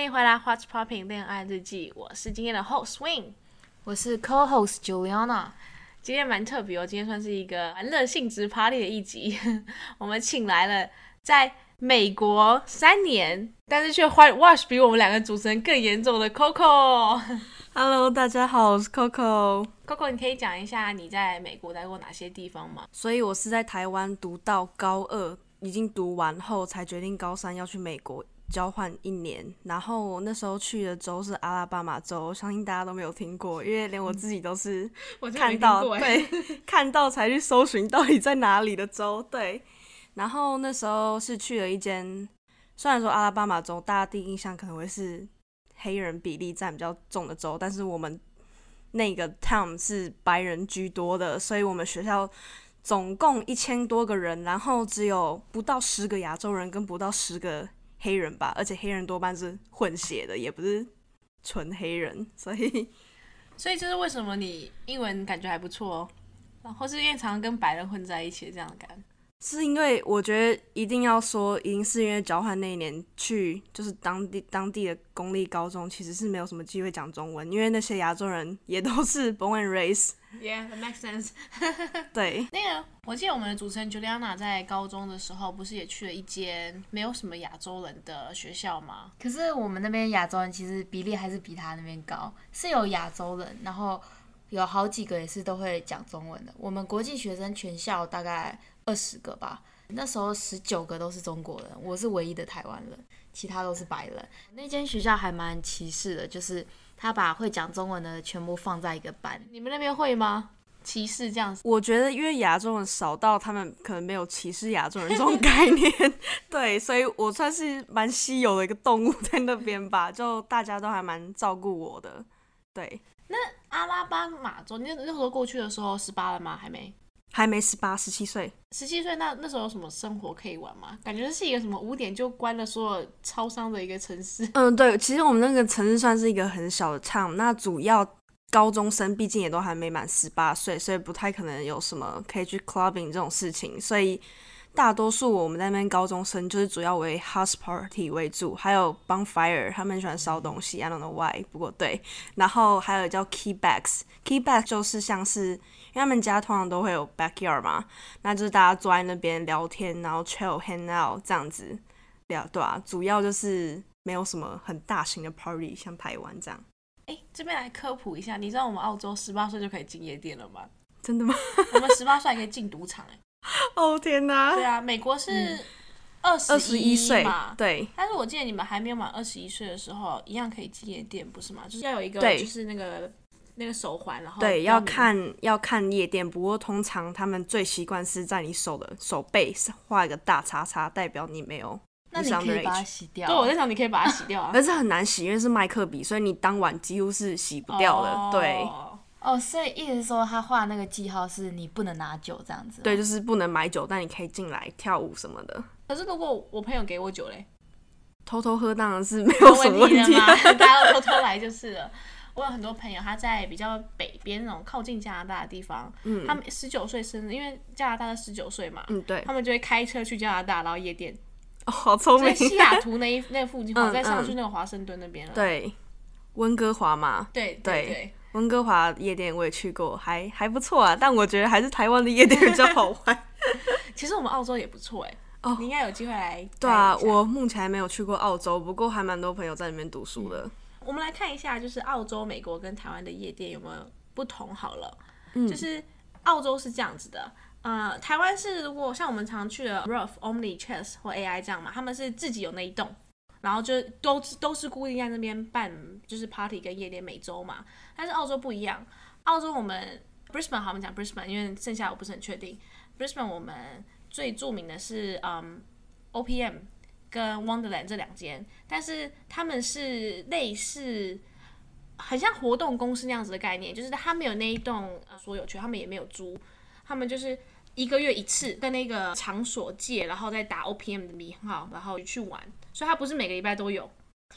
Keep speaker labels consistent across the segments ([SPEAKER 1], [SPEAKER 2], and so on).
[SPEAKER 1] 欢迎回来《What's Popping 恋爱日记》，我是今天的 host Swing，
[SPEAKER 2] 我是 co-host Juliana。
[SPEAKER 1] 今天蛮特别哦，今天算是一个玩乐性质 party 的一集。我们请来了在美国三年，但是却 white wash 比我们两个主持人更严重的 Coco。
[SPEAKER 2] Hello，大家好，我是 Coco。
[SPEAKER 1] Coco，你可以讲一下你在美国待过哪些地方吗？
[SPEAKER 2] 所以我是在台湾读到高二，已经读完后才决定高三要去美国交换一年。然后我那时候去的州是阿拉巴马州，相信大家都没有听过，因为连我自己都是
[SPEAKER 1] 我
[SPEAKER 2] 看到对 看到才去搜寻到底在哪里的州。对，然后那时候是去了一间，虽然说阿拉巴马州大家第一印象可能会是黑人比例占比较重的州，但是我们那个 town 是白人居多的，所以我们学校总共一千多个人，然后只有不到十个亚洲人跟不到十个黑人吧，而且黑人多半是混血的，也不是纯黑人，所以
[SPEAKER 1] 所以就是为什么你英文感觉还不错哦，然后是因为常常跟白人混在一起这样的感觉。
[SPEAKER 2] 是因为我觉得一定要说，一定是因为交换那一年去就是当地当地的公立高中，其实是没有什么机会讲中文，因为那些亚洲人也都是 born and raised。
[SPEAKER 1] Yeah, that makes sense
[SPEAKER 2] 对，
[SPEAKER 1] 那个，我记得我们的主持人 Juliana 在高中的时候，不是也去了一间没有什么亚洲人的学校吗？
[SPEAKER 3] 可是我们那边亚洲人其实比例还是比他那边高，是有亚洲人，然后有好几个也是都会讲中文的。我们国际学生全校大概二十个吧，那时候十九个都是中国人，我是唯一的台湾人，其他都是白人。那间学校还蛮歧视的，就是他把会讲中文的全部放在一个班。
[SPEAKER 1] 你们那边会吗？歧视这样子？
[SPEAKER 2] 我觉得因为亚洲人少到他们可能没有歧视亚洲人这种概念，对，所以我算是蛮稀有的一个动物在那边吧，就大家都还蛮照顾我的，对，那
[SPEAKER 1] 阿拉巴马州，你那那时候过去的时候十八了吗？还没，
[SPEAKER 2] 还没十八、十七岁，
[SPEAKER 1] 十七岁。那那时候有什么生活可以玩吗？感觉是一个什么五点就关了所有超商的一个城市。
[SPEAKER 2] 嗯，对，其实我们那个城市算是一个很小的 town，那主要高中生毕竟也都还没满十八岁，所以不太可能有什么可以去 clubbing 这种事情，所以大多数我们那边高中生就是主要为 house party 为主，还有 bonfire，他们喜欢烧东西，I don't know why，不过对，然后还有叫 key bags，key bag 就是像是。因为他们家通常都会有 backyard 嘛，那就是大家坐在那边聊天，然后 chill hang out 这样子聊，对啊，主要就是没有什么很大型的 party，像台湾这样。
[SPEAKER 1] 哎，这边来科普一下，你知道我们澳洲十八岁就可以进夜店了吗？
[SPEAKER 2] 真的吗？
[SPEAKER 1] 我们十八岁还可以进赌场哎。
[SPEAKER 2] 哦天哪！
[SPEAKER 1] 对啊，美国是二
[SPEAKER 2] 二十一岁
[SPEAKER 1] 嘛，
[SPEAKER 2] 对，
[SPEAKER 1] 但是我记得你们还没有满二十一岁的时候，一样可以进夜店，不是吗？就是要有一个，就是那个那个手环，然后
[SPEAKER 2] 对，要看要看夜店，不过通常他们最习惯是在你手的手背画一个大叉叉，代表你没有
[SPEAKER 3] 那你
[SPEAKER 2] 是
[SPEAKER 3] 可以把它洗掉。
[SPEAKER 1] 对，我在想你可以把它洗掉啊，
[SPEAKER 2] 而且很难洗，因为是麦克笔，所以你当晚几乎是洗不掉的。
[SPEAKER 1] 哦
[SPEAKER 2] 对
[SPEAKER 3] 哦，所以意思是说他画那个记号是你不能拿酒这样子。
[SPEAKER 2] 对，就是不能买酒，但你可以进来跳舞什么的。
[SPEAKER 1] 可是如果我朋友给我酒嘞，
[SPEAKER 2] 偷偷喝当然是没有什么问题
[SPEAKER 1] 的嘛，大家都偷偷来就是了。我有很多朋友，他在比较北边那种靠近加拿大的地方，
[SPEAKER 2] 嗯
[SPEAKER 1] 他们十九岁生日，因为加拿大的十九岁嘛，
[SPEAKER 2] 嗯，对，
[SPEAKER 1] 他们就会开车去加拿大，然后夜店，
[SPEAKER 2] 哦，好聪明。
[SPEAKER 1] 在西雅图那一 那附近，
[SPEAKER 2] 嗯
[SPEAKER 1] 再上去
[SPEAKER 2] 嗯
[SPEAKER 1] 那个华盛顿那边了。
[SPEAKER 2] 对，温哥华嘛，
[SPEAKER 1] 对
[SPEAKER 2] 对
[SPEAKER 1] 对，
[SPEAKER 2] 温哥华夜店我也去过，还还不错啊。但我觉得还是台湾的夜店比较好玩。
[SPEAKER 1] 其实我们澳洲也不错哎，
[SPEAKER 2] 哦
[SPEAKER 1] 你应该有机会来。
[SPEAKER 2] 对啊，我目前还没有去过澳洲，不过还蛮多朋友在里面读书的。
[SPEAKER 1] 我们来看一下，就是澳洲、美国跟台湾的夜店有没有不同？好了，
[SPEAKER 2] 嗯
[SPEAKER 1] 就是澳洲是这样子的，呃，台湾是如果像我们常去的 Rough、Omni、Chess 或 AI 这样嘛，他们是自己有那一栋，然后就都都是固定在那边办，就是 party 跟夜店每周嘛。但是澳洲不一样，澳洲我们 Brisbane 好，我们讲 Brisbane，因为剩下我不是很确定。Brisbane 我们最著名的是嗯 OPM 跟 Wonderland 这两间，但是他们是类似。很像活动公司那样子的概念，就是他们有那一栋所有权，他们也没有租，他们就是一个月一次跟那个场所借，然后再打 OPM 的名号，然后去玩，所以它不是每个礼拜都有，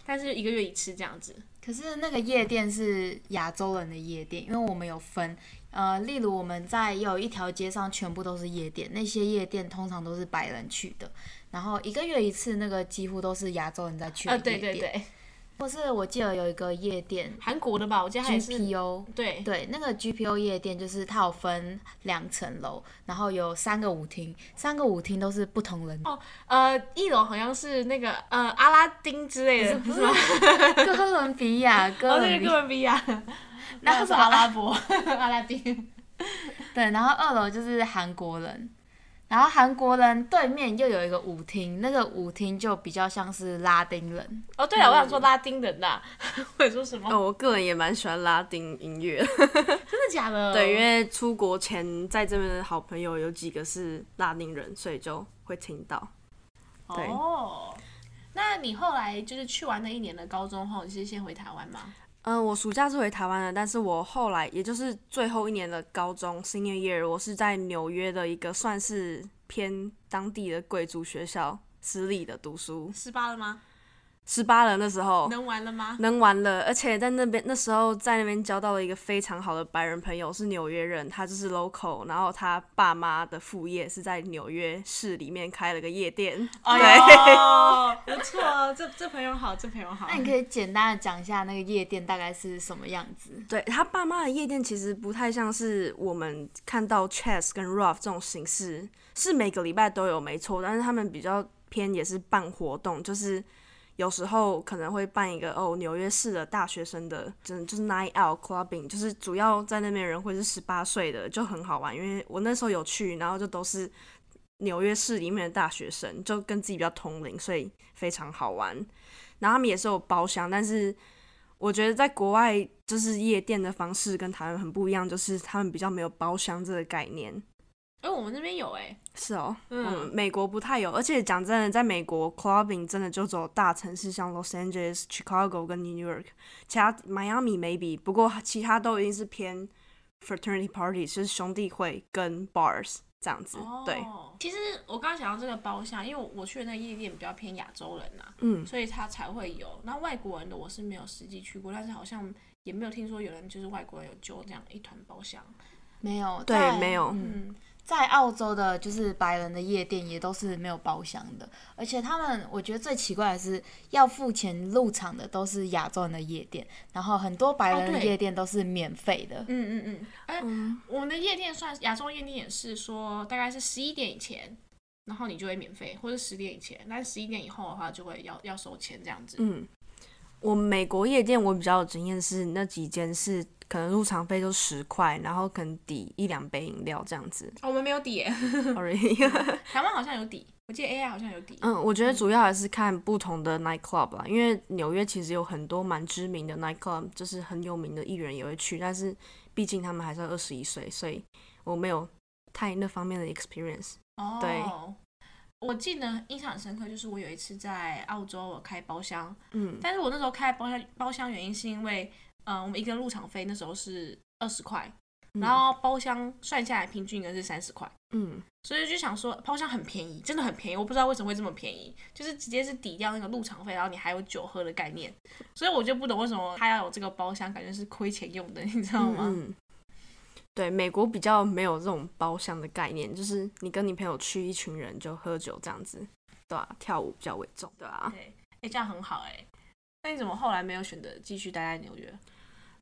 [SPEAKER 1] 但是一个月一次这样子。
[SPEAKER 3] 可是那个夜店是亚洲人的夜店，因为我们有分，呃，例如我们在有一条街上全部都是夜店，那些夜店通常都是白人去的，然后一个月一次，那个几乎都是亚洲人在去的
[SPEAKER 1] 呃，
[SPEAKER 3] 夜店。
[SPEAKER 1] 对对对，
[SPEAKER 3] 或是我记得有一个夜店
[SPEAKER 1] 韩国的吧，我记得还是
[SPEAKER 3] GPO，
[SPEAKER 1] 对
[SPEAKER 3] 对，那个 GPO 夜店就是它有分两层楼，然后有三个舞厅，三个舞厅都是不同人，
[SPEAKER 1] 哦，呃，一楼好像是那个呃阿拉丁之类的，
[SPEAKER 3] 不是
[SPEAKER 1] 吗？
[SPEAKER 3] 哥伦比亚，哥
[SPEAKER 1] 哦，
[SPEAKER 3] 伦比亚，
[SPEAKER 1] 那是阿拉伯，阿拉丁。
[SPEAKER 3] 对，然后二楼就是韩国人。然后韩国人对面又有一个舞厅，那个舞厅就比较像是拉丁人，
[SPEAKER 1] 哦，对了，我想说拉丁人呐，或者说什么？
[SPEAKER 2] 哦，我个人也蛮喜欢拉丁音乐，
[SPEAKER 1] 真的假的？
[SPEAKER 2] 对，因为出国前在这边的好朋友有几个是拉丁人，所以就会听到。对
[SPEAKER 1] 哦，那你后来就是去完那一年的高中后，你是先回台湾吗？
[SPEAKER 2] 嗯，我暑假是回台湾的，但是我后来也就是最后一年的高中 senior year，我是在纽约的一个算是偏当地的贵族学校私立的读书。
[SPEAKER 1] 十八了吗？
[SPEAKER 2] 十八了那时候
[SPEAKER 1] 能玩了吗？
[SPEAKER 2] 能玩了，而且在那边那时候在那边交到了一个非常好的白人朋友，是纽约人，他就是 local，然后他爸妈的副业是在纽约市里面开了个夜店。
[SPEAKER 1] 哎呦，不错，这这朋友好，这朋友好
[SPEAKER 3] 那。你可以简单的讲一下那个夜店大概是什么样子？
[SPEAKER 2] 对他爸妈的夜店其实不太像是我们看到 chess 跟 rough 这种形式，是每个礼拜都有没错，但是他们比较偏也是办活动，就是有时候可能会办一个哦纽约市的大学生的，真就是 night out clubbing，就是主要在那边人会是十八岁的，就很好玩，因为我那时候有去，然后就都是纽约市里面的大学生，就跟自己比较同龄，所以非常好玩。然后他们也是有包厢，但是我觉得在国外就是夜店的方式跟台湾很不一样，就是他们比较没有包厢这个概念。
[SPEAKER 1] 哎，我们那边有哎，
[SPEAKER 2] 是哦，
[SPEAKER 1] 嗯
[SPEAKER 2] 嗯，美国不太有，而且讲真的，在美国 clubbing 真的就只有大城市，像 Los Angeles、Chicago 跟 New York，其他 Miami maybe，不过其他都一定是偏 fraternity party，就是兄弟会跟 bars 这样子。对，
[SPEAKER 1] 哦，其实我刚刚想到这个包厢，因为我我去的那个夜店比较偏亚洲人呐、
[SPEAKER 2] 嗯，
[SPEAKER 1] 所以他才会有。那外国人的我是没有实际去过，但是好像也没有听说有人就是外国人有揪这样一团包厢。
[SPEAKER 3] 没有，
[SPEAKER 2] 对
[SPEAKER 3] 在
[SPEAKER 2] 没有
[SPEAKER 3] 嗯，
[SPEAKER 1] 嗯，
[SPEAKER 3] 在澳洲的就是白人的夜店也都是没有包厢的，而且他们我觉得最奇怪的是要付钱入场的都是亚洲人的夜店，然后很多白人的夜店都是免费的。
[SPEAKER 1] 嗯嗯嗯，哎、我们的夜店算亚洲夜店也是说大概是十一点以前，然后你就会免费，或者十点以前，但十一点以后的话就会要要收钱这样子。
[SPEAKER 2] 嗯，我美国夜店我比较有经验是那几间是可能入场费就十块，然后可能抵一两杯饮料这样子。
[SPEAKER 1] 哦我们没有抵耶
[SPEAKER 2] ，Sorry，
[SPEAKER 1] 台湾好像有抵，我记得 AI 好像有抵。
[SPEAKER 2] 嗯，我觉得主要还是看不同的 night club 啦，因为纽约其实有很多蛮知名的 night club，就是很有名的艺人也会去，但是毕竟他们还是二十一岁，所以我没有太那方面的 experience。
[SPEAKER 1] 哦，
[SPEAKER 2] 对，
[SPEAKER 1] 我记得印象很深刻，就是我有一次在澳洲我开包厢，
[SPEAKER 2] 嗯
[SPEAKER 1] 但是我那时候开包厢包厢原因是因为，呃，我们一个入场费那时候是二十块，然后包厢算下来平均一个是三十块。
[SPEAKER 2] 嗯，
[SPEAKER 1] 所以就想说，包厢很便宜，真的很便宜，我不知道为什么会这么便宜，就是直接是抵掉那个入场费，然后你还有酒喝的概念，所以我就不懂为什么他要有这个包厢，感觉是亏钱用的，你知道吗？
[SPEAKER 2] 嗯嗯对，美国比较没有这种包厢的概念，就是你跟你朋友去一群人就喝酒这样子，对啊，跳舞比较为重，对啊。
[SPEAKER 1] 对，哎、这样很好哎、那你怎么后来没有选择继续待在纽约？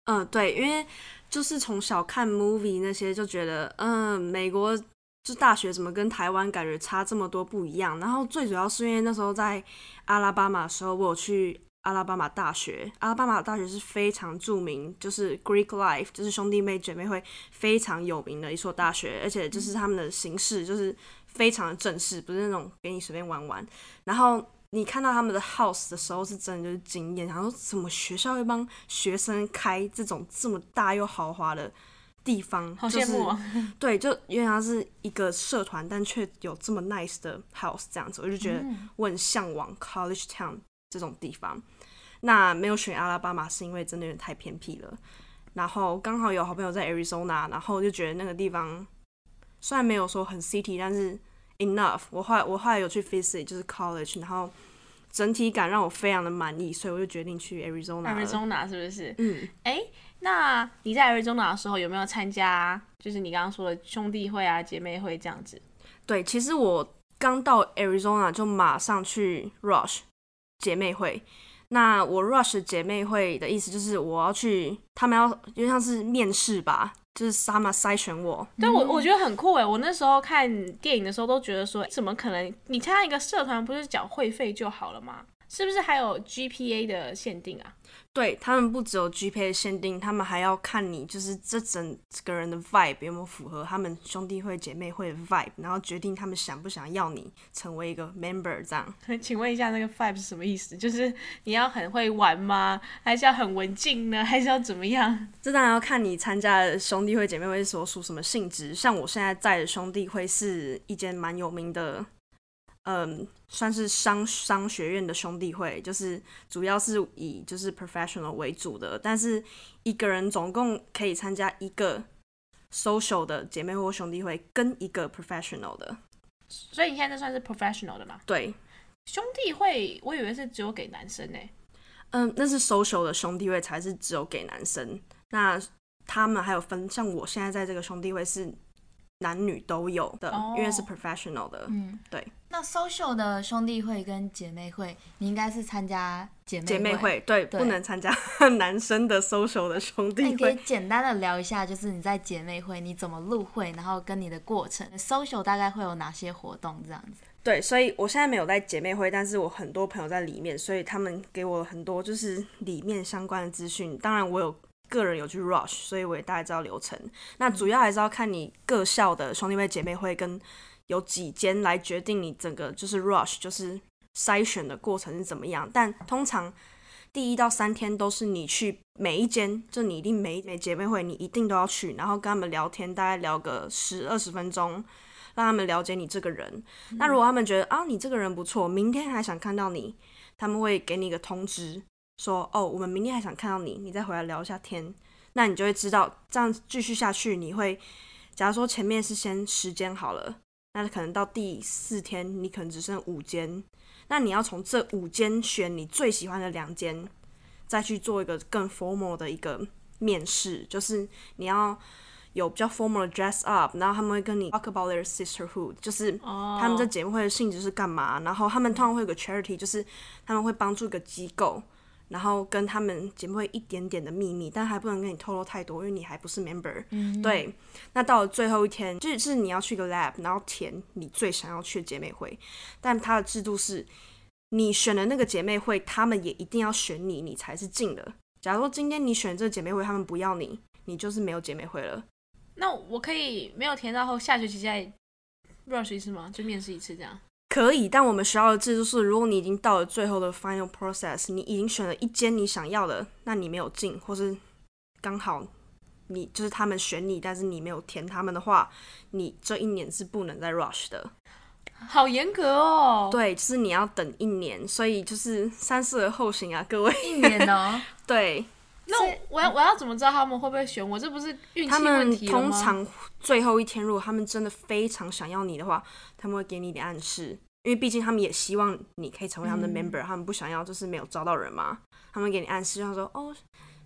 [SPEAKER 2] 嗯，对，因为就是从小看 movie 那些，就觉得嗯，美国就大学怎么跟台湾感觉差这么多不一样。然后最主要是因为那时候在阿拉巴马的时候，我有去阿拉巴马大学，阿拉巴马大学是非常著名，就是 Greek Life，就是兄弟妹姐妹会非常有名的一所大学，而且就是他们的形式就是非常的正式，不是那种给你随便玩玩。然后你看到他们的 house 的时候，是真的就是惊艳，想说怎么学校会帮学生开这种这么大又豪华的地方，
[SPEAKER 1] 好
[SPEAKER 2] 就是
[SPEAKER 1] 羡慕啊！
[SPEAKER 2] 对，就因为它是一个社团，但却有这么 nice 的 house 这样子，我就觉得我很向往 college town 这种地方。那没有选阿拉巴马是因为真的有点太偏僻了，然后刚好有好朋友在 Arizona，然后就觉得那个地方虽然没有说很 city，但是 enough。我后来我后来有去 visit 就是 college，然后整体感让我非常的满意，所以我就决定去 Arizona。
[SPEAKER 1] Arizona 是不是？
[SPEAKER 2] 嗯，
[SPEAKER 1] 哎、那你在 Arizona 的时候有没有参加，就是你刚刚说的兄弟会啊、姐妹会这样子？
[SPEAKER 2] 对，其实我刚到 Arizona 就马上去 Rush 姐妹会，那我 rush 姐妹会的意思就是我要去，他们要有点像是面试吧，就是他们筛选我。
[SPEAKER 1] 对我我觉得很酷哎！我那时候看电影的时候都觉得说，怎么可能？你参加一个社团不是缴会费就好了吗？是不是还有 GPA 的限定啊？
[SPEAKER 2] 对他们不只有 GPA 限定，他们还要看你就是这整个人的 vibe 有没有符合他们兄弟会姐妹会的 vibe，然后决定他们想不想要你成为一个 member 这样。
[SPEAKER 1] 请问一下，那个 vibe 是什么意思？就是你要很会玩吗？还是要很文静呢？还是要怎么样？
[SPEAKER 2] 这当然要看你参加的兄弟会姐妹会所属什么性质。像我现在在的兄弟会是一间蛮有名的。嗯，算是商商学院的兄弟会，就是主要是以就是 professional 为主的，但是一个人总共可以参加一个 social 的姐妹或兄弟会，跟一个 professional 的。
[SPEAKER 1] 所以你现在算是 professional 的吗？
[SPEAKER 2] 对，
[SPEAKER 1] 兄弟会我以为是只有给男生呢。
[SPEAKER 2] 嗯，那是 social 的兄弟会才是只有给男生。那他们还有分，像我现在在这个兄弟会是。男女都有的，因为是 professional 的。嗯，对。
[SPEAKER 3] 那 social 的兄弟会跟姐妹会，你应该是参加姐妹
[SPEAKER 2] 姐妹会，对，不能参加 男生的 social 的兄弟会。
[SPEAKER 3] 你可以简单的聊一下，就是你在姐妹会你怎么入会，然后跟你的过程，social 大概会有哪些活动这样子。
[SPEAKER 2] 对，所以我现在没有在姐妹会，但是我很多朋友在里面，所以他们给我很多就是里面相关的资讯。当然，我有。个人有去 rush，所以我也大概知道流程。那主要还是要看你各校的兄弟会、姐妹会跟有几间来决定你整个就是 rush，就是筛选的过程是怎么样。但通常第一到三天都是你去每一间，就你一定每每姐妹会你一定都要去，然后跟他们聊天，大概聊个十二十分钟，让他们了解你这个人。那如果他们觉得啊你这个人不错，明天还想看到你，他们会给你一个通知。说哦，我们明天还想看到你，你再回来聊一下天，那你就会知道，这样继续下去，你会，假如说前面是先十间好了，那可能到第四天，你可能只剩五间，那你要从这五间选你最喜欢的两间，再去做一个更 formal 的一个面试，就是你要有比较 formal 的 dress up，然后他们会跟你 talk about their sisterhood，就是他们这节目会的性质是干嘛，然后他们通常会有个 charity，就是他们会帮助一个机构。然后跟他们姐妹会一点点的秘密，但还不能跟你透露太多，因为你还不是 member。嗯对，那到了最后一天，就是你要去个 lab，然后填你最想要去的姐妹会。但它的制度是，你选的那个姐妹会，他们也一定要选你，你才是进的。假如说今天你选这个姐妹会，他们不要你，你就是没有姐妹会了。
[SPEAKER 1] 那我可以没有填到后，下学期再 rush 一次吗？就面试一次这样？
[SPEAKER 2] 可以，但我们学校的制度是，如果你已经到了最后的 final process，你已经选了一间你想要的，那你没有进，或是刚好你就是他们选你，但是你没有填他们的话，你这一年是不能再 rush 的。
[SPEAKER 1] 好严格哦。
[SPEAKER 2] 对，就是你要等一年，所以就是三思而后行啊，各位。
[SPEAKER 3] 一年哦。
[SPEAKER 2] 对。
[SPEAKER 1] 那我要我要怎么知道他们会不会选我？这不是运气
[SPEAKER 2] 问题通常最后一天，如果他们真的非常想要你的话，他们会给你一点暗示，因为毕竟他们也希望你可以成为他们的 member，他们不想要就是没有招到人嘛。他们给你暗示，他说：“哦，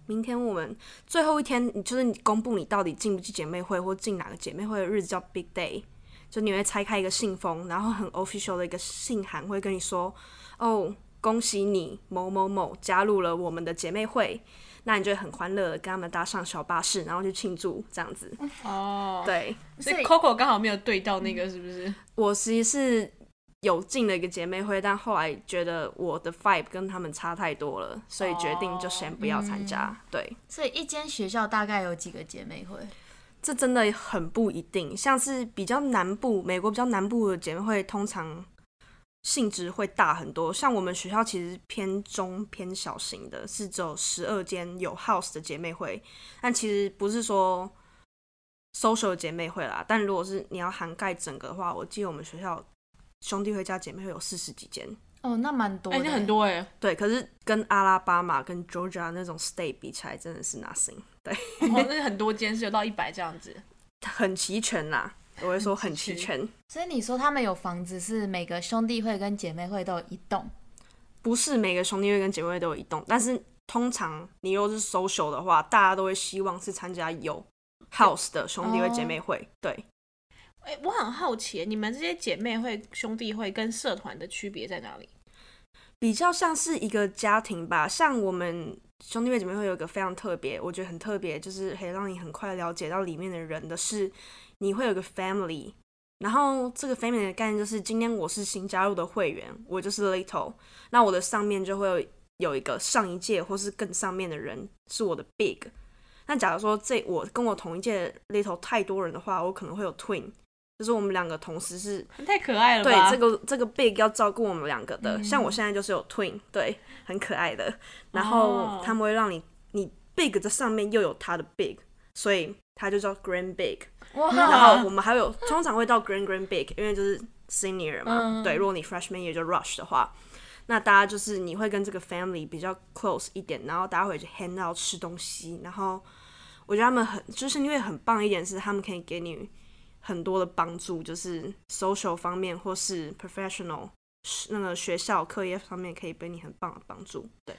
[SPEAKER 2] 明天我们最后一天，你就是你公布你到底进不进姐妹会或进哪个姐妹会的日子叫 big day，就你会拆开一个信封，然后很 official 的一个信函会跟你说：哦，恭喜你某某某加入了我们的姐妹会。”那你就会很欢乐的跟他们搭上小巴士，然后去庆祝这样子。哦，对，
[SPEAKER 1] 所以 Coco 刚好没有对到那个，是不是？
[SPEAKER 2] 我其实是有进了一个姐妹会，但后来觉得我的 vibe 跟他们差太多了，所以决定就先不要参加。对，
[SPEAKER 3] 所以一间学校大概有几个姐妹会？
[SPEAKER 2] 这真的很不一定，像是比较南部，美国比较南部的姐妹会，通常。性质会大很多，像我们学校其实偏中偏小型的，是只有十二间有 house 的姐妹会，但其实不是说 social 姐妹会啦。但如果是你要涵盖整个的话，我记得我们学校兄弟会加姐妹会有四十几间。
[SPEAKER 3] 哦，那蛮多，哎，
[SPEAKER 1] 那很多哎。
[SPEAKER 2] 对，可是跟阿拉巴马跟 Georgia 那种 state 比起来，真的是 nothing。对，
[SPEAKER 1] 哦，那很多间是有到一百这样子，
[SPEAKER 2] 很齐全啦。我会说很齐全，
[SPEAKER 3] 所以你说他们有房子是每个兄弟会跟姐妹会都有一栋，
[SPEAKER 2] 不是每个兄弟会跟姐妹会都有一栋，但是通常你又是 social 的话，大家都会希望是参加有 house 的兄弟会姐妹会。对，
[SPEAKER 1] 哎，我很好奇，你们这些姐妹会兄弟会跟社团的区别在哪里？
[SPEAKER 2] 比较像是一个家庭吧。像我们兄弟会姐妹会有一个非常特别，我觉得很特别，就是可以让你很快了解到里面的人的是，你会有个 family。然后这个 family 的概念就是，今天我是新加入的会员，我就是 little，那我的上面就会有有一个上一届或是更上面的人是我的 big。那假如说这我跟我同一届 little 太多人的话，我可能会有 twin，就是我们两个同时是
[SPEAKER 1] 太可爱了
[SPEAKER 2] 对
[SPEAKER 1] 吧？
[SPEAKER 2] 这个这个 big 要照顾我们两个的。像我现在就是有 twin，对，很可爱的。然后
[SPEAKER 1] 哦
[SPEAKER 2] 他们会让你你 big 的上面又有他的 big，所以它就叫 grand big。
[SPEAKER 3] 哇，
[SPEAKER 2] 然后我们还有通常会到 grand grand big，因为就是 senior 嘛。
[SPEAKER 3] 嗯
[SPEAKER 2] 对，如果你 freshman 也就 rush 的话，那大家就是你会跟这个 family 比较 close 一点，然后大家会去 hang out 吃东西，然后我觉得他们很就是因为很棒一点是他们可以给你很多的帮助，就是 social 方面或是 professional 那个学校课业方面可以给你很棒的帮助。对，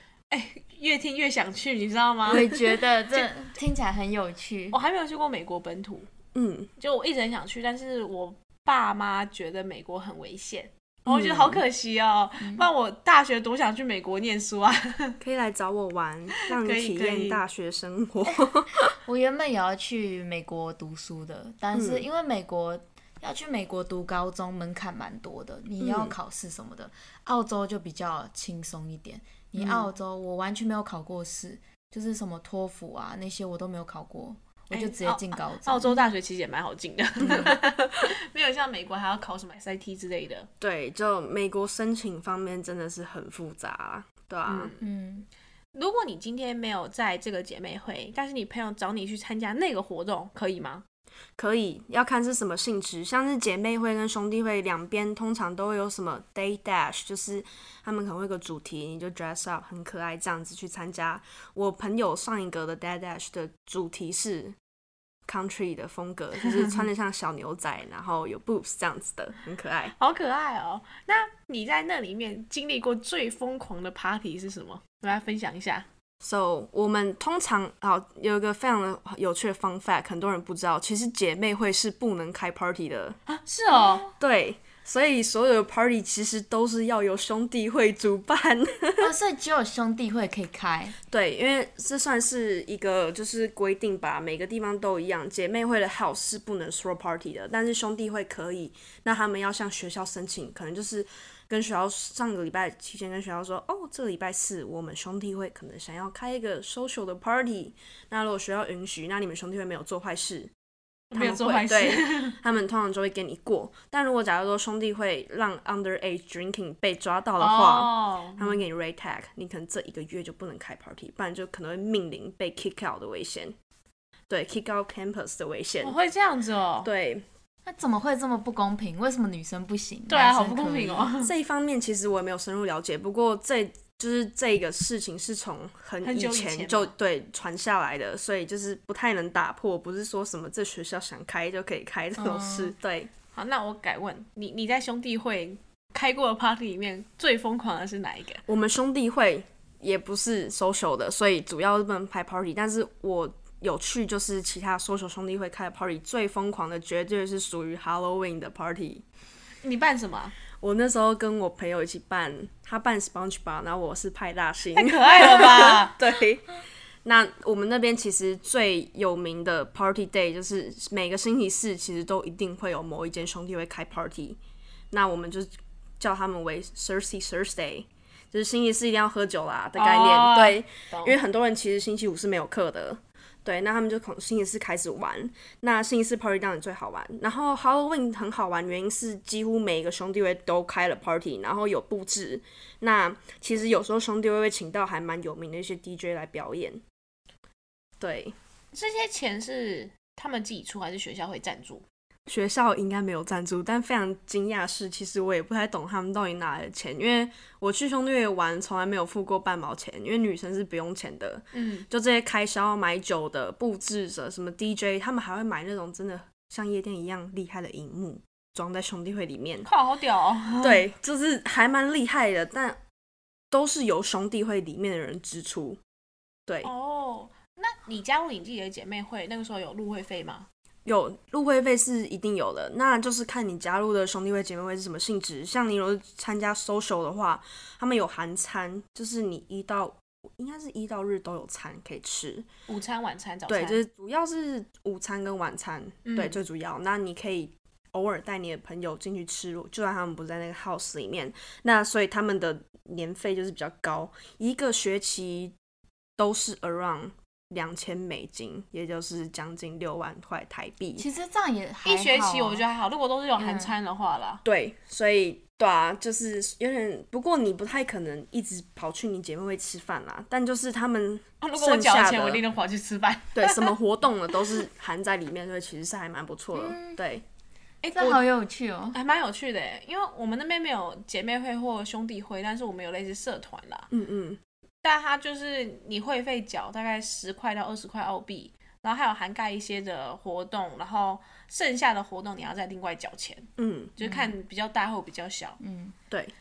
[SPEAKER 1] 越听越想去，你知道吗
[SPEAKER 3] 我？也觉得 这听起来很有趣
[SPEAKER 1] 我。还没有去过美国本土，
[SPEAKER 2] 嗯，
[SPEAKER 1] 就我一直很想去，但是我爸妈觉得美国很危险，我觉得好可惜哦。不然我大学多想去美国念书啊！
[SPEAKER 2] 可以来找我玩，让你体验大学生活。
[SPEAKER 3] 我原本也要去美国读书的，但是
[SPEAKER 2] 嗯
[SPEAKER 3] 因为美国要去美国读高中门槛蛮多的，你要
[SPEAKER 2] 嗯
[SPEAKER 3] 考试什么的。澳洲就比较轻松一点，你
[SPEAKER 2] 嗯
[SPEAKER 3] 澳洲我完全没有考过试，就是什么托福啊那些我都没有考过，我就直接进高中。
[SPEAKER 1] 澳洲大学其实也蛮好进的，没有像美国还要考什么 SAT 之类的。
[SPEAKER 2] 对，就美国申请方面真的是很复杂啦，对啊。
[SPEAKER 1] 嗯
[SPEAKER 3] 嗯，
[SPEAKER 1] 如果你今天没有在这个姐妹会，但是你朋友找你去参加那个活动，可以吗？
[SPEAKER 2] 可以，要看是什么性质，像是姐妹会跟兄弟会两边通常都会有什么 day dash，就是他们可能会有个主题，你就 dress up 很可爱这样子去参加。我朋友上一个的 day dash 的主题是 country 的风格，就是穿的像小牛仔，然后有 boobs 这样子的，很可爱。
[SPEAKER 1] 好可爱哦！那你在那里面经历过最疯狂的 party 是什么？我来分享一下。
[SPEAKER 2] So 我们通常好有一个非常的有趣的 fun fact，很多人不知道，其实姐妹会是不能开 party 的。
[SPEAKER 1] 啊，是哦，
[SPEAKER 2] 对，所以所有的 party 其实都是要由兄弟会主办。
[SPEAKER 3] 哦，所以只有兄弟会可以开。
[SPEAKER 2] 对，因为这算是一个就是规定吧，每个地方都一样。姐妹会的 house 是不能 throw party 的，但是兄弟会可以。那他们要向学校申请，可能就是跟学校上个礼拜期间跟学校说，哦，这个礼拜四我们兄弟会可能想要开一个 social 的 party。那如果学校允许，那你们兄弟会没有做坏事，他
[SPEAKER 1] 没有
[SPEAKER 2] 们
[SPEAKER 1] 做坏事。
[SPEAKER 2] 会对，他们通常就会给你过。但如果假如说兄弟会让 underage drinking 被抓到的话，
[SPEAKER 1] 哦，
[SPEAKER 2] 他们会给你 rate tag，你可能这一个月就不能开 party，不然就可能会面临被 kick out 的危险。对，kick out campus 的危险
[SPEAKER 1] 我。会这样子哦。
[SPEAKER 2] 对
[SPEAKER 3] 那怎么会这么不公平？为什么女生不行？
[SPEAKER 1] 对啊，好不公平。哦。
[SPEAKER 2] 这一方面，其实我也没有深入了解，不过这就是这个事情是从很
[SPEAKER 1] 久以
[SPEAKER 2] 前就对传下来的，所以就是不太能打破，不是说什么这学校想开就可以开这种事。
[SPEAKER 3] 嗯
[SPEAKER 2] 对，
[SPEAKER 1] 好，那我改问你，你在兄弟会开过的 party 里面最疯狂的是哪一个？
[SPEAKER 2] 我们兄弟会也不是 social 的，所以主要是不能拍 party。但是我有趣，就是其他 social 兄弟会开的 party，最疯狂的绝对是属于 Halloween 的 party。
[SPEAKER 1] 你办什么啊？
[SPEAKER 2] 我那时候跟我朋友一起办，他办 SpongeBob，然后我是派大星。
[SPEAKER 1] 太可爱了吧！
[SPEAKER 2] 对，那我们那边其实最有名的 Party Day 就是每个星期四其实都一定会有某一间兄弟会开 party，那我们就叫他们为 Thirsty Thursday，就是星期四一定要喝酒啦的概念。
[SPEAKER 1] 哦
[SPEAKER 2] 对，因为很多人其实星期五是没有课的。对，那他们就从星期四开始玩。那星期四 party 当然最好玩。然后 Halloween 很好玩，原因是几乎每一个兄弟会都开了 party，然后有布置。那其实有时候兄弟会会请到还蛮有名的一些 DJ 来表演。对，
[SPEAKER 1] 这些钱是他们自己出还是学校会赞助？
[SPEAKER 2] 学校应该没有赞助，但非常惊讶的是，其实我也不太懂他们到底哪来的钱，因为我去兄弟会玩从来没有付过半毛钱，因为女生是不用钱的。
[SPEAKER 1] 嗯，
[SPEAKER 2] 就这些开销，买酒的、布置者、什么 DJ，他们还会买那种真的像夜店一样厉害的荧幕，装在兄弟会里面。
[SPEAKER 1] 靠，好屌哦！
[SPEAKER 2] 对，就是还蛮厉害的，但都是由兄弟会里面的人支出。对，
[SPEAKER 1] 哦，那你加入你自己的姐妹会，那个时候有入会费吗？
[SPEAKER 2] 有入会费是一定有的，那就是看你加入的兄弟会、姐妹会是什么性质。像你如果参加 social 的话，他们有含餐，就是你一到应该是一到日都有餐可以吃。
[SPEAKER 1] 午餐、晚餐、早
[SPEAKER 2] 对，
[SPEAKER 1] 餐，
[SPEAKER 2] 就是主要是午餐跟晚餐，对，
[SPEAKER 1] 嗯
[SPEAKER 2] 最主要。那你可以偶尔带你的朋友进去吃，就算他们不在那个 house 里面，那所以他们的年费就是比较高，一个学期都是 around 两千美金，也就是将近六万块台币。
[SPEAKER 3] 其实这样也还
[SPEAKER 1] 一学期我觉得还好，如果都是有含餐的话啦。
[SPEAKER 2] 对，所以对啊，就是有点，不过你不太可能一直跑去你姐妹会吃饭啦，但就是他们
[SPEAKER 1] 啊如果我
[SPEAKER 2] 剩下
[SPEAKER 1] 缴了钱，我一定能跑去吃饭。
[SPEAKER 2] 对 什么活动的都是含在里面，所以其实是还蛮不错的。
[SPEAKER 1] 嗯
[SPEAKER 2] 对，
[SPEAKER 1] 哎、
[SPEAKER 3] 这好有趣哦。
[SPEAKER 1] 还蛮有趣的耶，因为我们那边没有姐妹会或兄弟会，但是我们有类似社团啦。
[SPEAKER 2] 嗯嗯，
[SPEAKER 1] 但它就是你会费缴大概十块到二十块澳币，然后还有涵盖一些的活动，然后剩下的活动你要再另外缴钱，
[SPEAKER 2] 嗯，
[SPEAKER 1] 就是看比较大或比较小。
[SPEAKER 3] 嗯，
[SPEAKER 2] 对，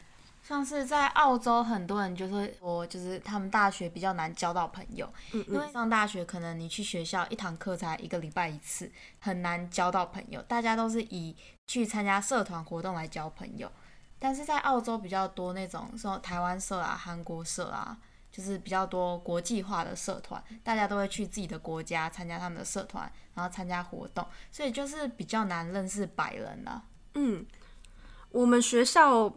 [SPEAKER 3] 像是在澳洲，很多人就是说，就是他们大学比较难交到朋友，
[SPEAKER 2] 嗯
[SPEAKER 3] 因为上大学可能你去学校一堂课才一个礼拜一次，很难交到朋友。大家都是以去参加社团活动来交朋友，但是在澳洲比较多那种说台湾社啊、韩国社啊，就是比较多国际化的社团，大家都会去自己的国家参加他们的社团，然后参加活动，所以就是比较难认识白人啦。
[SPEAKER 2] 嗯，我们学校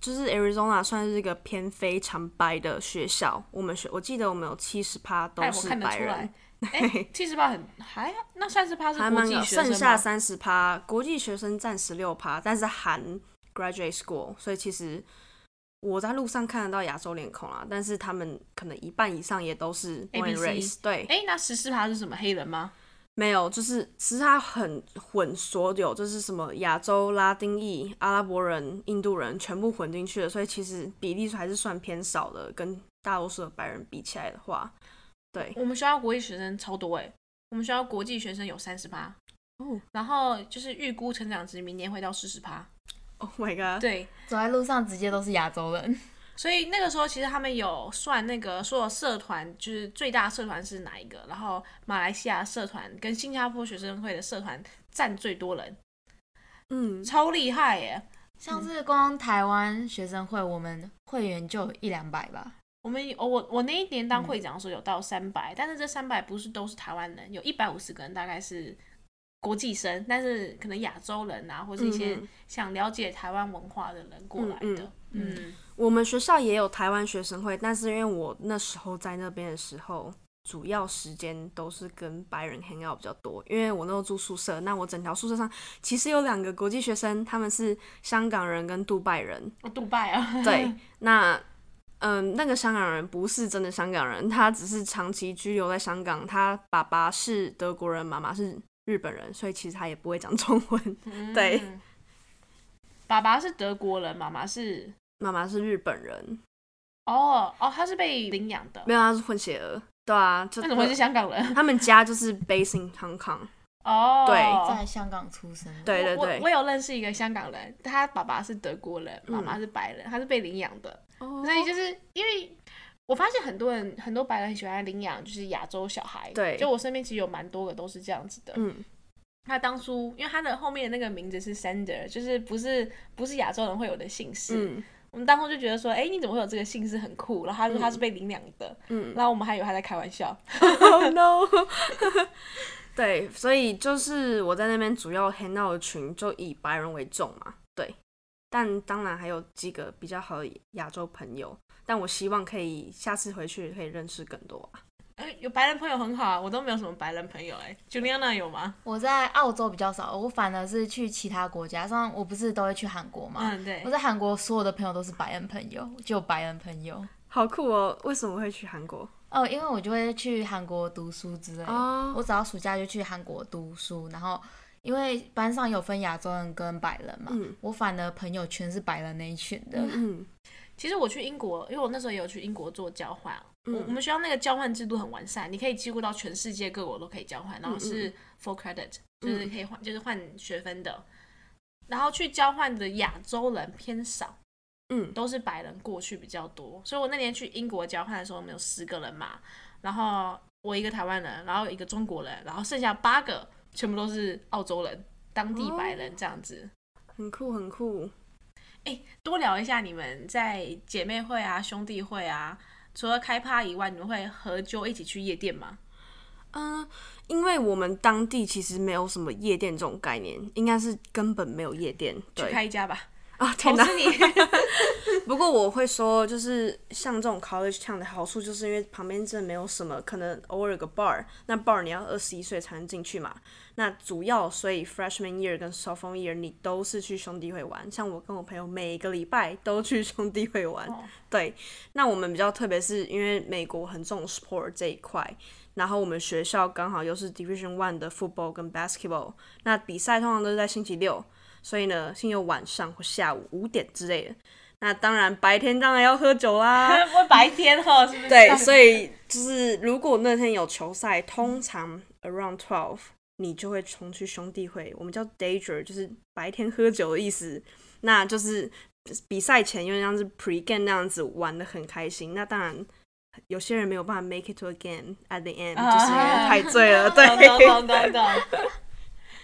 [SPEAKER 2] 就是 Arizona 算是一个偏非常白的学校。我们学我记得我们有七十趴都是白人
[SPEAKER 1] 出来，。哎，七十八很还那三十趴是
[SPEAKER 2] 还蛮有，
[SPEAKER 1] 国际学生
[SPEAKER 2] 剩下？三十趴国际学生占十六趴，但是含 graduate school，所以其实我在路上看得到亚洲脸孔啦，但是他们可能一半以上也都是
[SPEAKER 1] ABC
[SPEAKER 2] raised，对，
[SPEAKER 1] 哎，那十四趴是什么黑人吗？
[SPEAKER 2] 没有，就是其实它很混，所有就是什么亚洲、拉丁裔、阿拉伯人、印度人全部混进去了，所以其实比例还是算偏少的，跟大多数的白人比起来的话，对，
[SPEAKER 1] 我们学校国际学生超多哎，我们学校国际学生有三十八，
[SPEAKER 2] 哦
[SPEAKER 1] 然后就是预估成长值明年会到四十趴。
[SPEAKER 2] ，Oh my god，
[SPEAKER 1] 对，
[SPEAKER 3] 走在路上直接都是亚洲人。
[SPEAKER 1] 所以那个时候其实他们有算那个所有社团，就是最大社团是哪一个，然后马来西亚社团跟新加坡学生会的社团占最多人，
[SPEAKER 2] 嗯，
[SPEAKER 1] 超厉害耶！
[SPEAKER 3] 像是光台湾学生会，我们会员就一两百吧。
[SPEAKER 1] 我们有我我那一年当会长的时候有到三百、但是这三百不是都是台湾人，有一百五十个人大概是国际生，但是可能亚洲人啊，或是一些
[SPEAKER 2] 嗯
[SPEAKER 1] 想了解台湾文化的人过来的。
[SPEAKER 3] 嗯
[SPEAKER 1] 嗯
[SPEAKER 2] 我们学校也有台湾学生会，但是因为我那时候在那边的时候，主要时间都是跟白人 hang out 比较多，因为我那时候住宿舍，那我整条宿舍上其实有两个国际学生，他们是香港人跟杜拜人。
[SPEAKER 1] 哦，杜拜啊，
[SPEAKER 2] 对，那嗯，那个香港人不是真的香港人，他只是长期居留在香港，他爸爸是德国人，妈妈是日本人，所以其实他也不会讲中文。对
[SPEAKER 1] 嗯，爸爸是德国人，妈妈是
[SPEAKER 2] 妈妈是日本人，
[SPEAKER 1] 哦哦，他是被领养的，
[SPEAKER 2] 没有，他是混血儿。对啊，就
[SPEAKER 1] 那怎么会是香港人？
[SPEAKER 2] 他们家就是 based in Hong Kong。
[SPEAKER 1] 哦，
[SPEAKER 2] 对
[SPEAKER 3] 在香港出生，
[SPEAKER 1] 我
[SPEAKER 2] 对对对
[SPEAKER 1] 我我有认识一个香港人，他爸爸是德国人，妈
[SPEAKER 2] 嗯
[SPEAKER 1] 妈是白人，他是被领养的，
[SPEAKER 2] 哦
[SPEAKER 1] 所以就是因为我发现很多人很多白人很喜欢领养，就是亚洲小孩，
[SPEAKER 2] 对
[SPEAKER 1] 就我身边其实有蛮多个都是这样子的。
[SPEAKER 2] 嗯，
[SPEAKER 1] 他当初因为他的后面的那个名字是 Sander，就是不是不是亚洲人会有的姓氏，
[SPEAKER 2] 嗯
[SPEAKER 1] 我们当初就觉得说，哎、你怎么会有这个姓氏很酷？然后他说他是被领养的，
[SPEAKER 2] 嗯
[SPEAKER 1] 然后我们还以为他在开玩笑。
[SPEAKER 2] Oh no！对，所以就是我在那边主要 hang out 的群就以白人为重嘛，对。但当然还有几个比较好的亚洲朋友，但我希望可以下次回去可以认识更多啊。
[SPEAKER 1] 哎、有白人朋友很好啊，我都没有什么白人朋友哎、Juliana 有吗？
[SPEAKER 3] 我在澳洲比较少，我反而是去其他国家，像我不是都会去韩国嘛，
[SPEAKER 1] 嗯，对
[SPEAKER 3] 我。在韩国所有的朋友都是白人朋友，就有白人朋友。
[SPEAKER 2] 好酷哦！为什么会去韩国？
[SPEAKER 3] 哦，因为我就会去韩国读书之类的，
[SPEAKER 2] 哦
[SPEAKER 3] 我只要暑假就去韩国读书，然后因为班上有分亚洲人跟白人嘛，
[SPEAKER 2] 嗯
[SPEAKER 3] 我反而朋友全是白人那一群的。
[SPEAKER 2] 嗯
[SPEAKER 1] 其实我去英国，因为我那时候也有去英国做交换，
[SPEAKER 2] 嗯
[SPEAKER 1] 我我们学校那个交换制度很完善，你可以几乎到全世界各国都可以交换，然后
[SPEAKER 2] 嗯
[SPEAKER 1] 是 full credit，、就是可以换，就是换学分的。然后去交换的亚洲人偏少，
[SPEAKER 2] 嗯
[SPEAKER 1] 都是白人过去比较多。所以我那年去英国交换的时候，我们有十个人嘛，然后我一个台湾人，然后一个中国人，然后剩下八个全部都是澳洲人，当地白人这样子。
[SPEAKER 2] 很酷很酷。
[SPEAKER 1] 多聊一下你们在姐妹会啊、兄弟会啊，除了开趴以外，你们会合揪一起去夜店吗？
[SPEAKER 2] 嗯，因为我们当地其实没有什么夜店这种概念，应该是根本没有夜店。
[SPEAKER 1] 去
[SPEAKER 2] 对
[SPEAKER 1] 开一家吧，
[SPEAKER 2] 啊，天哪！不过我会说，就是像这种 college town 的好处，就是因为旁边真的没有什么，可能偶尔有个 bar，那 bar 你要二十一岁才能进去嘛。那主要所以 freshman year 跟 sophomore year 你都是去兄弟会玩，像我跟我朋友每个礼拜都去兄弟会玩。
[SPEAKER 1] 哦
[SPEAKER 2] 对，那我们比较特别是因为美国很重 sport 这一块，然后我们学校刚好又是 Division One 的 football 跟 basketball，那比赛通常都是在星期六，所以呢，星期六晚上或下午五点之类的。那当然白天当然要喝酒啦。
[SPEAKER 1] 不会白天哈，是不是？
[SPEAKER 2] 对，所以就是如果那天有球赛，通常 around twelve 你就会冲去兄弟会，我们叫 danger，就是白天喝酒的意思。那就是比赛前有点像是 pre game 那样子玩的很开心。那当然。有些人没有办法 make it to a game at the end，、
[SPEAKER 1] 啊
[SPEAKER 2] 就是因为太醉了。对，
[SPEAKER 1] 懂懂懂懂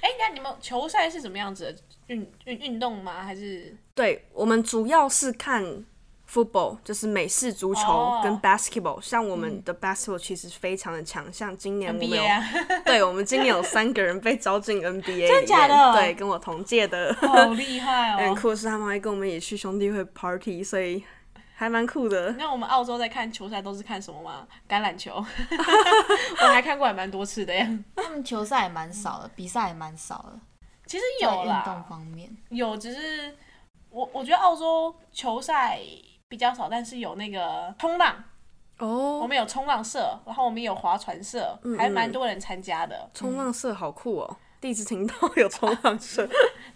[SPEAKER 1] 懂。哎，那你们球赛是什么样子的？运运运动吗？还是
[SPEAKER 2] 对，我们主要是看 football，就是美式足球
[SPEAKER 1] 哦
[SPEAKER 2] 跟 basketball、像我们的 basketball 其实非常的强，像今年我们有
[SPEAKER 1] 啊？
[SPEAKER 2] 对，我们今年有三个人被招进 NBA，
[SPEAKER 1] 真的假的
[SPEAKER 2] 对，跟我同届的，
[SPEAKER 1] 好厉害
[SPEAKER 2] 很
[SPEAKER 1] 哦！
[SPEAKER 2] 酷的是他们还跟我们一起去兄弟会 party，所以还蛮酷的。
[SPEAKER 1] 那我们澳洲在看球赛都是看什么吗？橄榄球，我还看过还蛮多次的呀。
[SPEAKER 3] 他们球赛也蛮少的，比赛也蛮少的，
[SPEAKER 1] 其实
[SPEAKER 3] 在
[SPEAKER 1] 有
[SPEAKER 3] 运动
[SPEAKER 1] 啦，
[SPEAKER 3] 方面。
[SPEAKER 1] 有，只是我我觉得澳洲球赛比较少，但是有那个冲浪哦，我
[SPEAKER 2] 哦，
[SPEAKER 1] 们有冲浪社，然后我们有划船社，
[SPEAKER 2] 嗯
[SPEAKER 1] 还蛮多人参加的。
[SPEAKER 2] 冲浪社好酷哦，第一次听到有冲浪 社。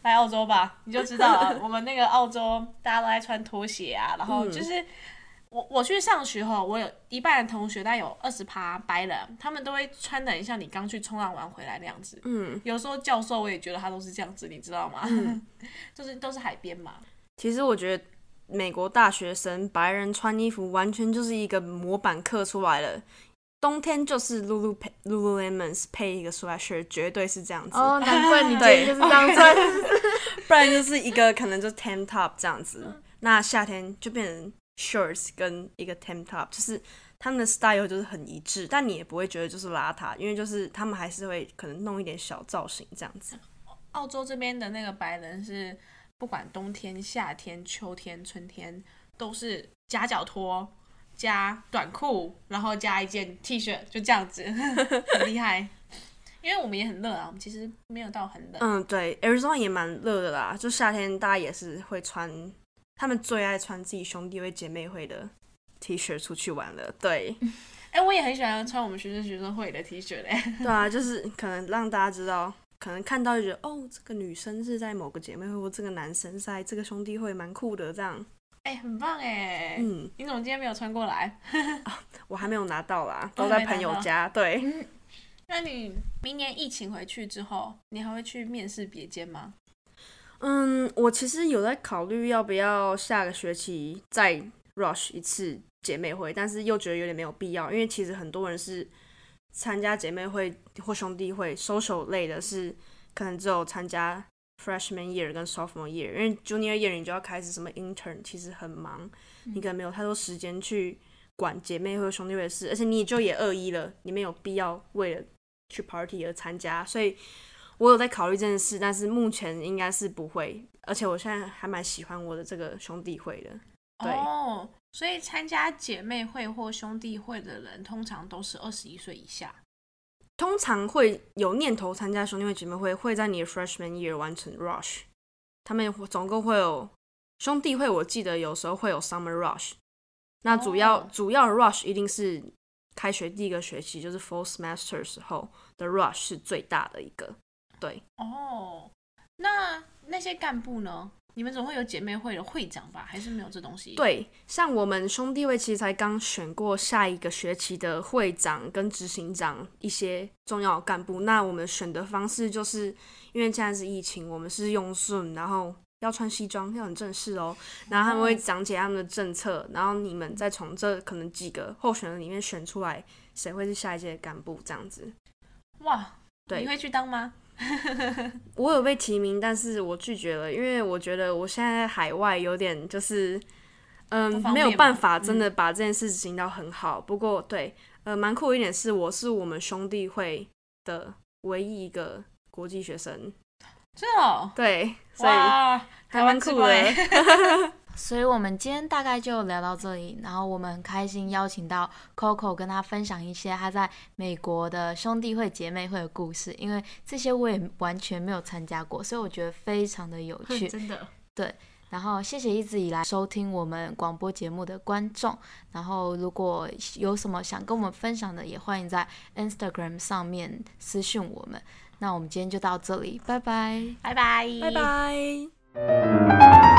[SPEAKER 1] 来澳洲吧，你就知道了。我们那个澳洲大家都在穿拖鞋啊，然后就是、我我去上学后，我有一半的同学，大概有二十趴白人，他们都会穿的很像你刚去冲浪完回来那样子。
[SPEAKER 2] 嗯，
[SPEAKER 1] 有时候教授我也觉得他都是这样子，你知道吗？就是都是海边嘛。
[SPEAKER 2] 其实我觉得美国大学生白人穿衣服完全就是一个模板刻出来了。冬天就是 Lulu 配 Lululemons 配一个 sweatshirt，绝对是这样子。
[SPEAKER 3] 哦，难怪你 今
[SPEAKER 2] 对
[SPEAKER 3] 天就是这样穿。
[SPEAKER 2] 不然就是一个可能就 tank top 这样子。那夏天就变成 shorts 跟一个 tank top，就是他们的 style 就是很一致，但你也不会觉得就是邋遢，因为就是他们还是会可能弄一点小造型这样子。
[SPEAKER 1] 澳洲这边的那个白人是不管冬天、夏天、秋天、春天都是夹脚拖加短裤，然后加一件 T 恤，就这样子，很厉害。因为我们也很热啊，我们其实没有到很冷。
[SPEAKER 2] 嗯，对，Arizona 也蛮热的啦，就夏天大家也是会穿，他们最爱穿自己兄弟会姐妹会的 T 恤出去玩了。对，
[SPEAKER 1] 哎、我也很喜欢穿我们学生学生会的 T 恤嘞。
[SPEAKER 2] 对啊，就是可能让大家知道。可能看到就觉得哦，这个女生是在某个姐妹会，或这个男生是在这个兄弟会，蛮酷的这样。
[SPEAKER 1] 哎、很棒哎！
[SPEAKER 2] 嗯，
[SPEAKER 1] 你怎么今天没有穿过来？
[SPEAKER 2] 我还没有拿到啦，
[SPEAKER 1] 都
[SPEAKER 2] 都在朋友家。对，
[SPEAKER 1] 那你明年疫情回去之后，你还会去面试别间吗？
[SPEAKER 2] 嗯，我其实有在考虑要不要下个学期再 rush 一次姐妹会，但是又觉得有点没有必要，因为其实很多人是参加姐妹会或兄弟会 social 类的是，可能只有参加 freshman year 跟 sophomore year，因为 junior year 你就要开始什么 intern，其实很忙，你可能没有太多时间去管姐妹会或兄弟会的事，而且你就也二一了，你没有必要为了去 party 而参加，所以我有在考虑这件事，但是目前应该是不会，而且我现在还蛮喜欢我的这个兄弟会的。对
[SPEAKER 1] 哦，所以参加姐妹会或兄弟会的人，通常都是二十一岁以下。
[SPEAKER 2] 通常会有念头参加兄弟会姐妹会，会在你的 freshman year 完成 rush。他们会总共会有兄弟会，我记得有时候会有 summer rush。那主要、
[SPEAKER 1] 哦
[SPEAKER 2] 主要 rush 一定是开学第一个学期，就是 fall semester 的时候的 rush 是最大的一个。对，
[SPEAKER 1] 哦，那那些干部呢？你们总会有姐妹会的会长吧？还是没有这东西？，
[SPEAKER 2] 对，像我们兄弟会其实才刚选过下一个学期的会长跟执行长一些重要干部。那我们选的方式就是因为现在是疫情，我们是用 Zoom，然后要穿西装，要很正式哦。然后他们会讲解他们的政策，然后你们再从这可能几个候选人里面选出来谁会是下一届的干部，这样子。
[SPEAKER 1] 哇，
[SPEAKER 2] 对
[SPEAKER 1] 你会去当吗？
[SPEAKER 2] 我有被提名，但是我拒绝了，因为我觉得我现在在海外有点就是，嗯没有办法真的把这件事情到很好。不过对，呃，蛮酷一点是，我是我们兄弟会的唯一一个国际学生，
[SPEAKER 1] 真的哦，
[SPEAKER 2] 对，所以，还蛮酷的。
[SPEAKER 3] 所以我们今天大概就聊到这里，然后我们很开心邀请到 Coco 跟他分享一些他在美国的兄弟会、姐妹会的故事，因为这些我也完全没有参加过，所以我觉得非常的有趣。
[SPEAKER 1] 真的，对
[SPEAKER 3] 然后谢谢一直以来收听我们广播节目的观众。然后如果有什么想跟我们分享的，也欢迎在 Instagram 上面私讯我们。那我们今天就到这里，拜拜。
[SPEAKER 1] 拜拜，
[SPEAKER 2] 拜拜。